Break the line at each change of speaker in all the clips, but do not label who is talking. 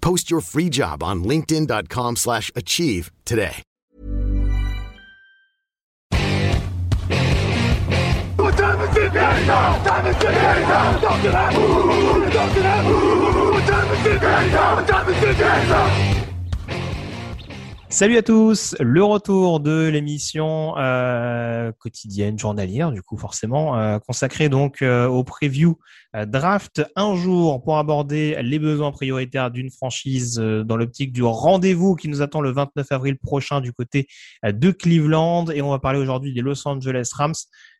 Post your free job on linkedin.com/achieve slash achieve today.
Salut à tous, le retour de l'émission euh, quotidienne, journalière, du coup forcément, euh, consacrée donc euh, au preview euh, draft un jour pour aborder les besoins prioritaires d'une franchise euh, dans l'optique du rendez-vous qui nous attend le 29 avril prochain du côté euh, de Cleveland. Et on va parler aujourd'hui des Los Angeles Rams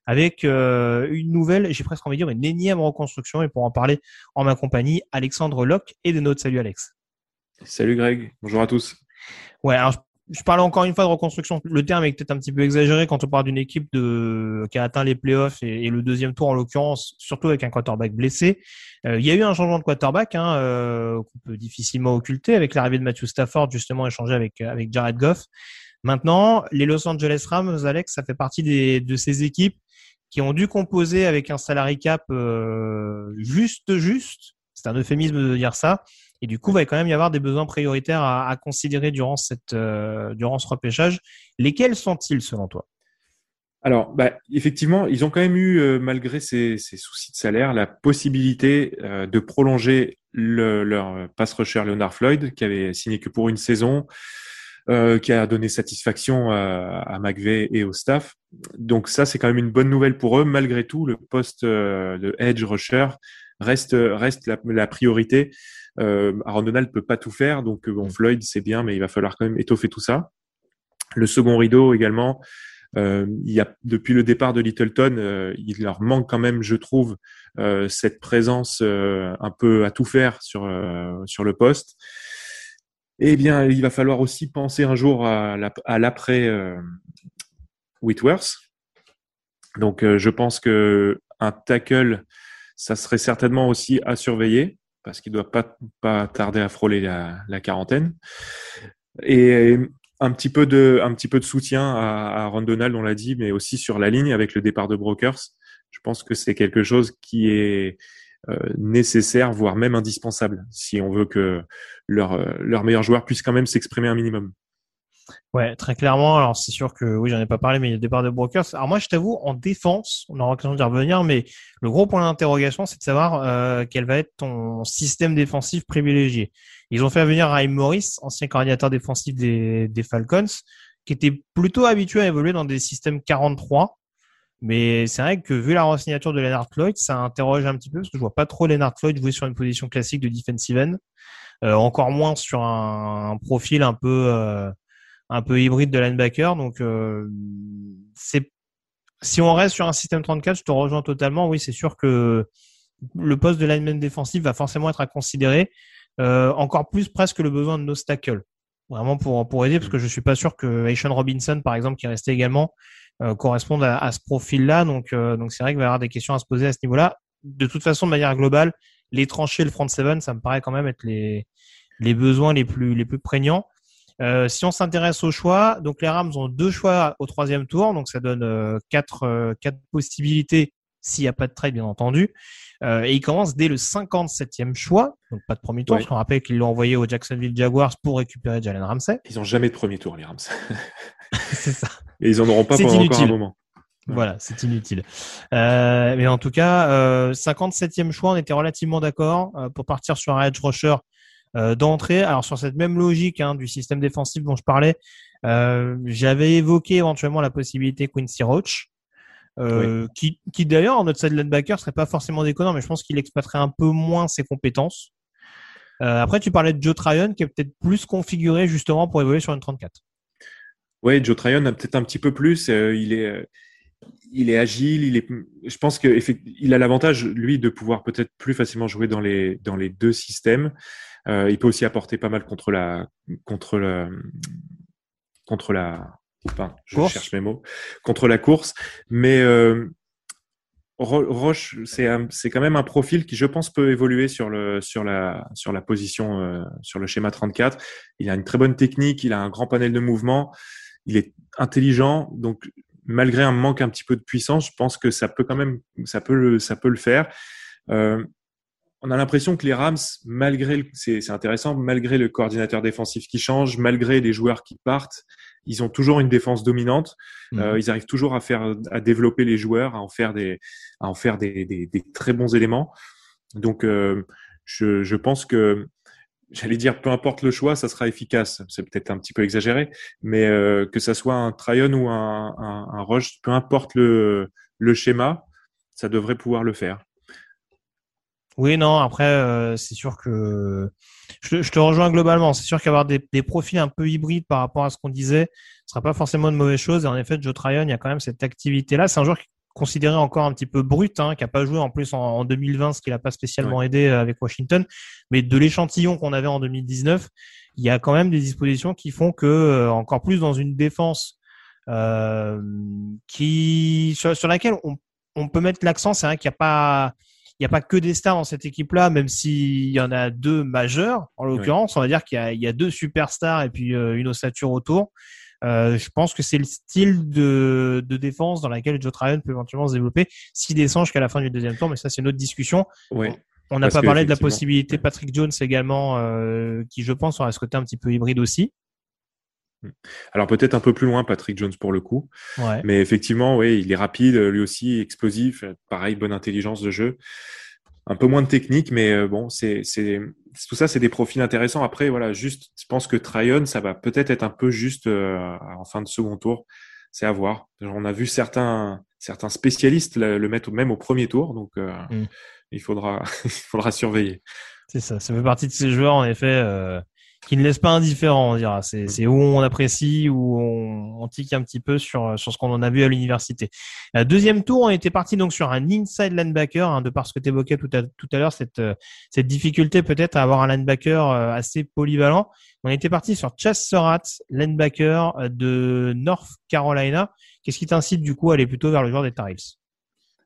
avec euh, une nouvelle, j'ai presque envie de dire une énième reconstruction. Et pour en parler en ma compagnie, Alexandre Locke et des notes. Salut Alex.
Salut Greg, bonjour à tous.
Ouais, alors je, je parlais encore une fois de reconstruction. Le terme est peut-être un petit peu exagéré quand on parle d'une équipe de qui a atteint les playoffs et, et le deuxième tour en l'occurrence, surtout avec un quarterback blessé. Euh, il y a eu un changement de quarterback hein, euh, qu'on peut difficilement occulter avec l'arrivée de Matthew Stafford, justement échangé avec avec Jared Goff. Maintenant, les Los Angeles Rams, Alex, ça fait partie des, de ces équipes qui ont dû composer avec un salary cap euh, juste juste. C'est un euphémisme de dire ça. Et du coup, il va quand même y avoir des besoins prioritaires à, à considérer durant cette euh, durant ce repêchage. Lesquels sont-ils selon toi?
Alors, bah, effectivement, ils ont quand même eu, euh, malgré ces, ces, soucis de salaire, la possibilité euh, de prolonger le, leur pass rusher Leonard Floyd, qui avait signé que pour une saison, euh, qui a donné satisfaction à, à McVeigh et au staff. Donc ça, c'est quand même une bonne nouvelle pour eux. Malgré tout, le poste de edge rusher reste reste la, la priorité. Euh, Aaron Donald peut pas tout faire, donc bon, Floyd c'est bien, mais il va falloir quand même étoffer tout ça. Le second rideau également. Euh, il y a depuis le départ de Littleton, euh, il leur manque quand même, je trouve, euh, cette présence euh, un peu à tout faire sur sur le poste. Eh bien, il va falloir aussi penser un jour à l'après Whitworth. Donc, je pense que un tackle, ça serait certainement aussi à surveiller parce qu'il doit pas, pas tarder à frôler la, la, quarantaine. Et un petit peu de, un petit peu de soutien à, à Ron Donald, on l'a dit, mais aussi sur la ligne avec le départ de Brokers. Je pense que c'est quelque chose qui est euh, nécessaire, voire même indispensable, si on veut que leur, leur meilleur joueur puisse quand même s'exprimer un minimum.
Ouais, très clairement. Alors c'est sûr que oui, j'en ai pas parlé, mais il y a le départ de Brokers. Alors moi, je t'avoue, en défense, on aura l'occasion d'y revenir, mais le gros point d'interrogation, c'est de savoir euh, quel va être ton système défensif privilégié. Ils ont fait venir Raheem Morris, ancien coordinateur défensif des, Falcons, qui était plutôt habitué à évoluer dans des systèmes 43. Mais c'est vrai que vu la signature de Leonard Floyd, ça interroge un petit peu parce que je vois pas trop Leonard Floyd jouer sur une position classique de defensive end, euh, encore moins sur un, un profil un peu euh, un peu hybride de linebacker. Donc, euh, c'est si on reste sur un système 34, je te rejoins totalement. Oui, c'est sûr que le poste de lineman défensif va forcément être à considérer. Euh, encore plus presque le besoin de nos tackles. Vraiment pour, pour aider, parce que je suis pas sûr que Aishan Robinson, par exemple, qui est resté également, euh, corresponde à, à ce profil-là. Donc, euh, donc c'est vrai qu'il va y avoir des questions à se poser à ce niveau-là. De toute façon, de manière globale, les tranchées, le front seven, ça me paraît quand même être les, les besoins les plus, les plus prégnants. Euh, si on s'intéresse au choix, donc les Rams ont deux choix au troisième tour, donc ça donne euh, quatre, euh, quatre possibilités s'il n'y a pas de trade, bien entendu. Euh, et ils commencent dès le 57e choix, donc pas de premier tour, ouais. parce qu'on rappelle qu'ils l'ont envoyé aux Jacksonville Jaguars pour récupérer Jalen Ramsey.
Ils n'ont jamais de premier tour, les Rams.
c'est ça.
Et ils en auront pas pendant
inutile.
encore un moment.
Voilà, c'est inutile. Euh, mais en tout cas, euh, 57e choix, on était relativement d'accord euh, pour partir sur un edge rusher euh, d'entrée. Alors sur cette même logique hein, du système défensif dont je parlais, Euh, J'avais évoqué éventuellement la possibilité Quincy Roach, euh, qui, qui d'ailleurs en notre side linebacker serait pas forcément déconnant, mais je pense qu'il exploiterait un peu moins ses compétences. Euh, après, tu parlais de Joe Tryon, qui est peut-être plus configuré justement pour évoluer sur une 34.
Oui, Joe Tryon a peut-être un petit peu plus. Euh, il est, euh, il est agile. Il est. Je pense que il a l'avantage lui de pouvoir peut-être plus facilement jouer dans les dans les deux systèmes. Euh, il peut aussi apporter pas mal contre la contre la contre la. Enfin, je cherche mes mots contre la course, mais euh, Roche, c'est c'est quand même un profil qui, je pense, peut évoluer sur le sur la sur la position euh, sur le schéma 34. Il a une très bonne technique, il a un grand panel de mouvements, il est intelligent, donc malgré un manque un petit peu de puissance, je pense que ça peut quand même ça peut le ça peut le faire. Euh, on a l'impression que les Rams, malgré c'est intéressant, malgré le coordinateur défensif qui change, malgré les joueurs qui partent, ils ont toujours une défense dominante. Mhm. Euh, ils arrivent toujours à faire, à développer les joueurs, à en faire des, à en faire des, des, des très bons éléments. Donc, euh, je, je pense que j'allais dire, peu importe le choix, ça sera efficace. C'est peut-être un petit peu exagéré, mais euh, que ça soit un Tryon ou un, un, Rush, peu importe le, le schéma, ça devrait pouvoir le faire.
Oui, non, après, euh, c'est sûr que je, te rejoins globalement. C'est sûr qu'avoir des, profils un peu hybrides par rapport à ce qu'on disait, ce sera pas forcément une mauvaise chose. Et en effet, Joe Tryon, il y a quand même cette activité-là. C'est un joueur qui considéré encore un petit peu brut, hein, qui a pas joué en plus en, en 2020, ce qui n'a pas spécialement ouais. aidé euh, avec Washington. Mais de l'échantillon qu'on avait en 2019, il y a quand même des dispositions qui font que, euh, encore plus dans une défense euh, qui sur, sur laquelle on, on peut mettre l'accent, c'est vrai qu'il n'y a pas il n'y a pas que des stars dans cette équipe-là, même s'il y en a deux majeurs, en l'occurrence, oui. on va dire qu'il y, y, a deux superstars et puis euh, une ossature autour. Euh, je pense que c'est le style de, de, défense dans laquelle Joe Tryon peut éventuellement se développer s'il descend jusqu'à la fin du deuxième tour, mais ça c'est une autre discussion.
Oui.
On n'a pas parlé de la possibilité Patrick Jones également, euh, qui je pense aura ce côté un petit peu hybride aussi.
Alors peut-être un peu plus loin Patrick Jones pour le coup,
ouais.
mais effectivement, oui, il est rapide, lui aussi explosif, pareil, bonne intelligence de jeu, un peu moins de technique, mais euh, bon, c'est tout ça, c'est des profils intéressants. Après, voilà, juste, je pense que Tryon, ça va peut-être être un peu juste euh, en fin de second tour, c'est à voir. On a vu certains certains spécialistes le, le mettre même au premier tour, donc euh, mm. il faudra il faudra surveiller.
C'est ça, ça fait partie de ces joueurs en effet euh, qui ne laisse pas indifférent, on dira. C'est, où on apprécie, où on, on tique un petit peu sur, sur ce qu'on en a vu à l'université. Euh, deuxième tour, on était parti donc sur un inside linebacker, hein, de par ce que tu évoquais tout à, tout à l'heure, cette, cette difficulté peut-être à avoir un linebacker euh, assez polyvalent. On était parti sur Chas Surratt, linebacker euh, de North Carolina. Qu'est-ce qui t'incite du coup à aller plutôt vers le joueur des Tar Heels?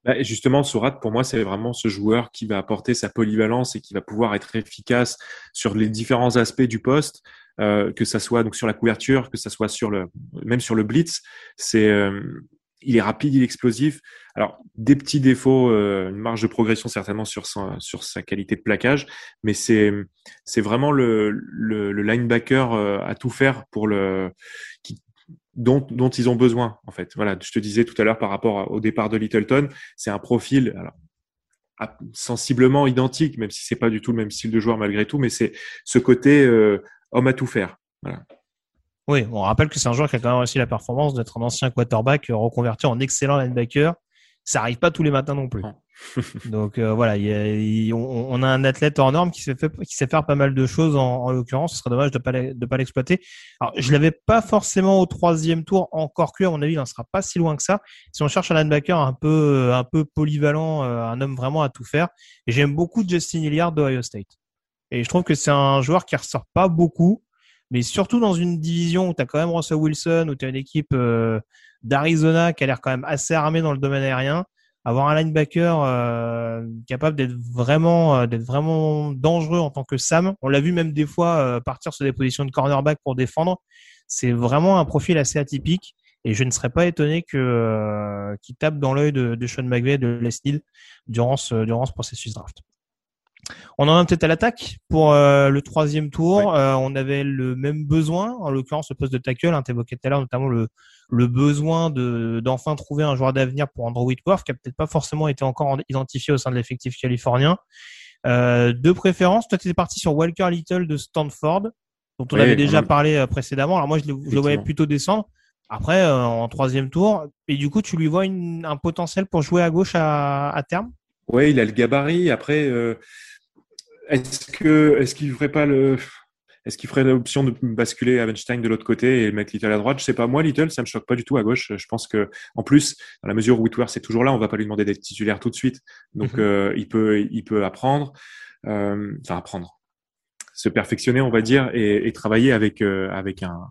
Bah, justement, Surat, pour moi, c'est vraiment ce joueur qui va apporter sa polyvalence et qui va pouvoir être efficace sur les différents aspects du poste, euh, que ça soit donc sur la couverture, que ça soit sur le, même sur le blitz. C'est, euh, il est rapide, il est explosif. Alors, des petits défauts, euh, une marge de progression certainement sur sa, sur sa qualité de plaquage, mais c'est, c'est vraiment le, le, le linebacker euh, à tout faire pour le, qui, dont, ils ont besoin en fait. Voilà, je te disais tout à l'heure par rapport au départ de Littleton, c'est un profil alors, sensiblement identique, même si c'est pas du tout le même style de joueur malgré tout, mais c'est ce côté euh, homme à tout faire.
Oui, on rappelle que c'est un joueur qui a quand même réussi la performance d'être un ancien quarterback reconverti en excellent linebacker. Ça arrive pas tous les matins non plus. Donc euh, voilà, y a, y, on, on, a un athlète hors norme qui sait, fait, qui sait faire pas mal de choses en, en l'occurrence. Ce serait dommage de pas de pas l'exploiter. Alors je l'avais pas forcément au troisième tour encore que à mon avis, il n'en sera pas si loin que ça. Si on cherche un linebacker un peu un peu polyvalent, euh, un homme vraiment à tout faire. Et j'aime beaucoup Justin Hilliard d'Ohio State. Et je trouve que c'est un joueur qui ressort pas beaucoup, mais surtout dans une division où tu as quand même Russell Wilson, où tu as une équipe euh, d'Arizona qui a l'air quand même assez armée dans le domaine aérien avoir un linebacker euh, capable d'être vraiment euh, d'être vraiment dangereux en tant que Sam. On l'a vu même des fois euh, partir sur des positions de cornerback pour défendre. C'est vraiment un profil assez atypique et je ne serais pas étonné que euh, qu'il tape dans l'œil de, de Sean McVay de Les Steele durant ce durant ce processus draft. On en a peut-être à l'attaque pour euh, le troisième tour. Euh, on avait le même besoin, en l'occurrence le poste de tackle. Hein, tu évoquais tout à l'heure notamment le, le besoin de d'enfin trouver un joueur d'avenir pour Andrew Whitworth, qui a peut-être pas forcément été encore identifié au sein de l'effectif californien. Euh, de préférence, toi tu es parti sur Walker Little de Stanford, dont on avait déjà parlé précédemment. Alors moi, je le, voyais plutôt descendre. Après, en troisième tour, et du coup, tu lui vois un potentiel pour jouer à gauche à, terme?
Oui, il a le gabarit. Après, est-ce que est-ce qu'il ne ferait pas le est-ce qu'il ferait l'option de basculer Avenstein de l'autre côté et mettre Little à droite? Je sais pas. Moi, Little, ça me choque pas du tout à gauche. Je pense que, en plus, dans la mesure où Whitworth c'est toujours là, on va pas lui demander d'être titulaire tout de suite. Donc, mhm. euh, il peut, il peut apprendre, euh, enfin apprendre, se perfectionner, on va dire, et, et travailler avec euh, avec un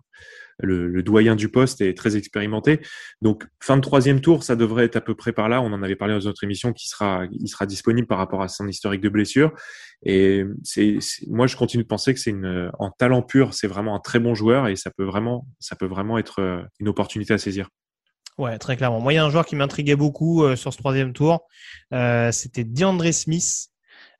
le, doyen du poste est très expérimenté. Donc fin de troisième tour, ça devrait être à peu près par là. On en avait parlé dans notre émission qui sera, disponible par rapport à son historique de blessure. Et moi, je continue de penser que c'est une, en talent pur, c'est vraiment un très bon joueur et ça peut vraiment, ça peut vraiment être euh, une opportunité à saisir.
Ouais, très clairement. Moi, il y a un joueur qui m'intriguait beaucoup euh, sur ce troisième tour. Euh, c'était DeAndre Smith,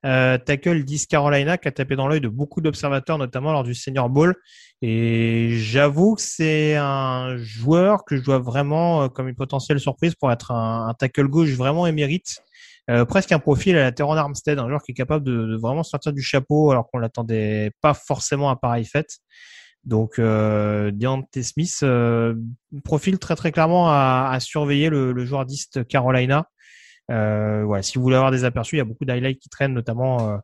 euh, tackle 10 Carolina qui a tapé dans l'œil de beaucoup d'observateurs, notamment lors du Senior Bowl. Et j'avoue que c'est un joueur que je dois vraiment euh, comme une potentielle surprise pour être un, tackle gauche vraiment émérite. Euh, presque un profil à la Teron Armstead, un joueur qui est capable de, vraiment sortir du chapeau alors qu'on l'attendait pas forcément à pareille fête. Donc euh, Deontay Smith, euh, profil très très clairement à, à surveiller le, le joueur d'East Carolina. Euh, voilà, si vous voulez avoir des aperçus, il y a beaucoup d'highlights qui traînent, notamment euh,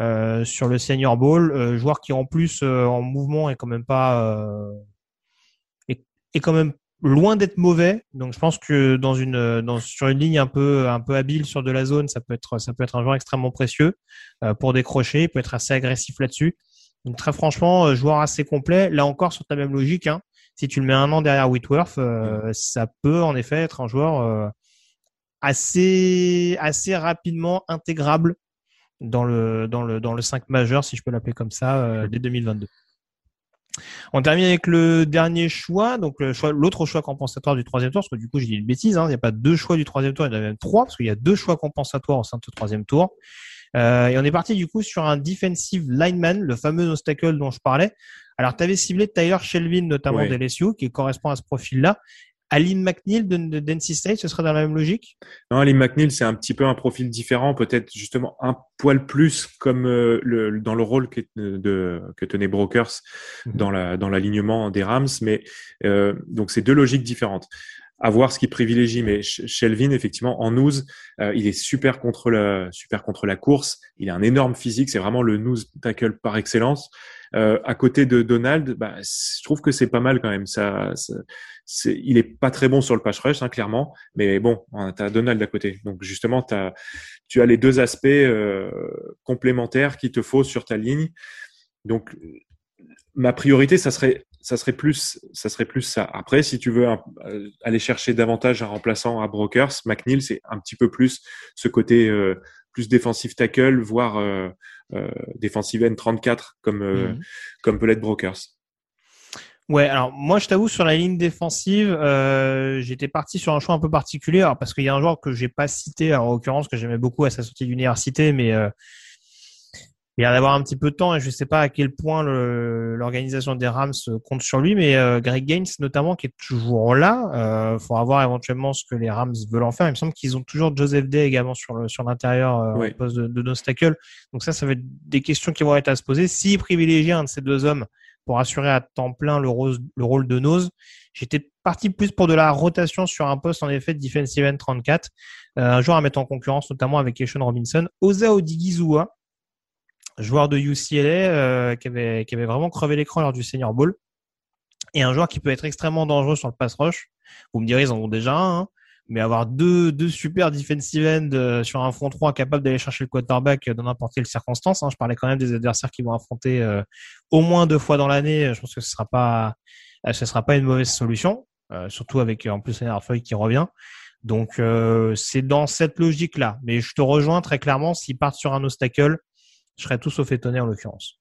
euh, sur le Senior Bowl. joueur qui en plus en mouvement est quand même pas est, est quand même loin d'être mauvais. Donc je pense que dans une dans, sur une ligne un peu un peu habile sur de la zone, ça peut être ça peut être un joueur extrêmement précieux euh, pour décrocher. Il peut être assez agressif là-dessus. Donc très franchement, joueur assez complet. Là encore sur ta même logique, hein, si tu le mets un an derrière Whitworth, euh, ça peut en effet être un joueur assez, assez rapidement intégrable dans le, dans le, dans le 5 majeur, si je peux l'appeler comme ça, euh, dès 2022. On termine avec le dernier choix, donc l'autre choix compensatoire du troisième tour, parce que du coup j'ai dit une bêtise, hein, il n'y a pas deux choix du troisième tour, il y en a même trois, parce qu'il y a deux choix compensatoires au sein de ce troisième tour. Euh, et on est parti du coup sur un defensive lineman, le fameux obstacle dont je parlais. Alors tu avais ciblé Tyler Shelvin notamment oui. d'LSU, qui correspond à ce profil-là. Aline McNeil de, de State, ce serait dans la même logique?
Non, Aline McNeil, c'est un petit peu un profil différent, peut-être justement un poil plus comme euh, le, dans le rôle que, de, que tenait Brokers mhm. dans la dans l'alignement des Rams, mais euh, donc c'est deux logiques différentes à voir ce qu'il privilégie. Mais Shelvin, effectivement, en news, euh, il est super contre la super contre la course. Il a un énorme physique. C'est vraiment le news tackle par excellence. Euh, à côté de Donald, bah, je trouve que c'est pas mal quand même. Ça, c'est, il est pas très bon sur le pass rush, hein, clairement, mais bon, tu as Donald à côté. Donc justement, as, tu as les deux aspects euh, complémentaires qu'il te faut sur ta ligne. Donc ma priorité, ça serait ça serait plus ça serait plus ça. Après, si tu veux euh, aller chercher davantage un remplaçant à Brokers, McNeil, c'est un petit peu plus ce côté euh, plus défensif tackle, voire euh, euh, défensive end 34 comme mhm. comme peut l'être Brokers.
Ouais, alors moi je t'avoue sur la ligne défensive, j'étais parti sur un choix un peu particulier, alors, parce qu'il y a un joueur que j'ai pas cité, en l'occurrence que j'aimais beaucoup à sa sortie d'université, mais il a d'avoir un petit peu de temps et je sais pas à quel point l'organisation des Rams compte sur lui, mais euh, Greg Gaines notamment qui est toujours là. Euh, faudra voir éventuellement ce que les Rams veulent en faire. Il me semble qu'ils ont toujours Joseph Day également sur le, sur l'intérieur euh, poste de, de Nostacle. Donc ça, ça va être des questions qui vont être à se poser. S'il privilégie un de ces deux hommes pour assurer à temps plein le, rose, le rôle de Nose, j'étais parti plus pour de la rotation sur un poste en effet de defensive end 34, euh, un joueur à mettre en concurrence notamment avec Keishon Robinson, Oza Odigizua joueur de UCLA euh, qui, avait, qui avait vraiment crevé l'écran lors du Senior Bowl. Et un joueur qui peut être extrêmement dangereux sur le pass rush. Vous me direz, ils en ont déjà un. Hein. mais avoir deux, deux super defensive end euh, sur un front 3 capable d'aller chercher le quarterback dans n'importe quelle circonstance. Hein. Je parlais quand même des adversaires qui vont affronter euh, au moins deux fois dans l'année. Je pense que ce sera pas, ce sera pas une mauvaise solution, surtout avec en plus feuille qui revient. Donc c'est dans cette logique là. Mais je te rejoins très clairement s'ils partent sur un obstacle, je serais tout sauf étonné en l'occurrence.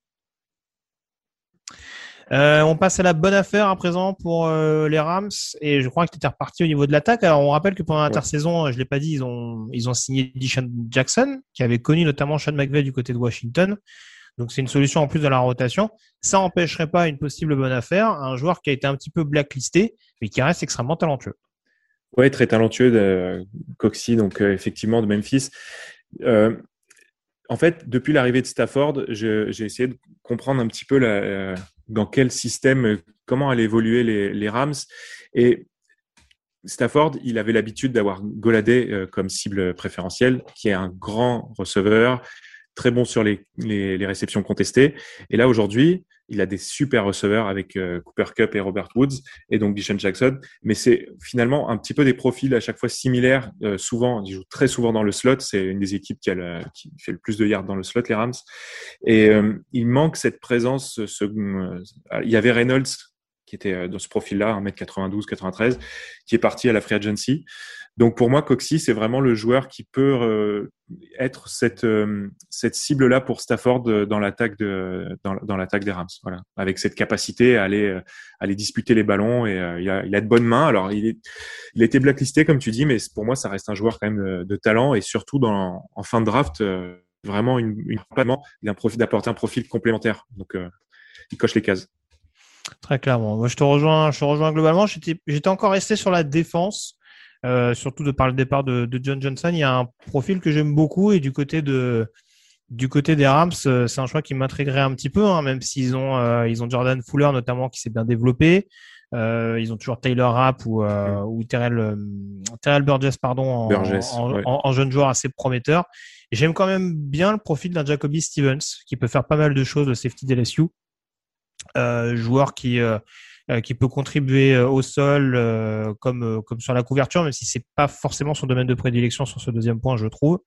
Euh, on passe à la bonne affaire à présent pour euh, les Rams et je crois que tu étais reparti au niveau de l'attaque. Alors on rappelle que pendant l'intersaison, je l'ai pas dit, ils ont ils ont signé Dishon Jackson qui avait connu notamment Sean McVay du côté de Washington. Donc c'est une solution en plus de la rotation. Ça empêcherait pas une possible bonne affaire, un joueur qui a été un petit peu blacklisté mais qui reste extrêmement talentueux.
Ouais, très talentueux de Coxie donc euh, effectivement de Memphis. Euh, en fait, depuis l'arrivée de Stafford, j'ai essayé de comprendre un petit peu la, dans quel système, comment allaient évoluer les, Rams. Et Stafford, il avait l'habitude d'avoir Goladé euh, comme cible préférentielle, qui est un grand receveur, très bon sur les réceptions contestées. Et là, aujourd'hui, il a des super receveurs avec euh, Cooper Cup et Robert Woods et donc Deshaun Jackson. Mais c'est finalement un petit peu des profils à chaque fois similaires. Euh, souvent, il joue très souvent dans le slot. C'est une des équipes qui, a le, qui, fait le plus de yards dans le slot, les Rams. Et il manque cette présence. Ce, il y avait Reynolds qui était euh, dans ce profil-là, 1m92, 93, qui est parti à la free agency. Donc pour moi, Coxy, c'est vraiment le joueur qui peut euh, être cette euh, cette cible-là pour Stafford dans l'attaque de dans, dans l'attaque des Rams. Voilà, avec cette capacité à aller à aller disputer les ballons et il, a, il a de bonnes mains. Alors il est il a été blacklisté comme tu dis, mais pour moi ça reste un joueur quand même de, talent et surtout dans en fin de draft vraiment une, une il d'apporter un profil complémentaire. Donc il coche les cases.
Très clairement. Moi, je te rejoins, je te rejoins globalement. J'étais encore resté sur la défense, euh, surtout de par le départ de, de, John Johnson. Il y a un profil que j'aime beaucoup et du côté de du côté des Rams, euh, c'est un choix qui m'intriguerait un petit peu, hein, même s'ils ont euh, ils ont Jordan Fuller notamment qui s'est bien développé. Euh, ils ont toujours Taylor Rapp ou, euh, ou Terrell, euh, Terrell Burgess pardon en,
Burgess,
en,
ouais.
en, en, jeune joueur assez prometteur. Et j'aime quand même bien le profil d'un Jacoby Stevens qui peut faire pas mal de choses de safety d'LSU. Euh, joueur qui euh, euh, qui peut contribuer au sol comme comme sur la couverture, même si c'est pas forcément son domaine de prédilection sur ce deuxième point, je trouve.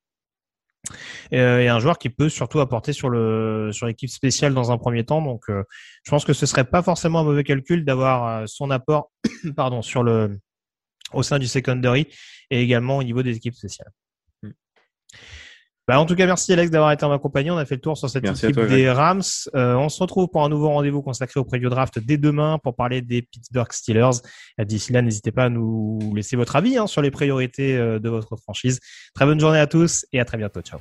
Et, un joueur qui peut surtout apporter sur le sur l'équipe spéciale dans un premier temps. Donc, je pense que ce serait pas forcément un mauvais calcul d'avoir son apport, pardon, sur le au sein du secondary et également au niveau des équipes spéciales. Bah, en tout cas, merci Alex d'avoir été en ma compagnie. On a fait le tour sur cette
merci
équipe
toi,
des Rams. Euh, on se retrouve pour un nouveau rendez-vous consacré au preview draft dès demain pour parler des Pittsburgh Steelers. D'ici là, n'hésitez pas à nous laisser votre avis hein, sur les priorités euh, de votre franchise. Très bonne journée à tous et à très bientôt. Ciao.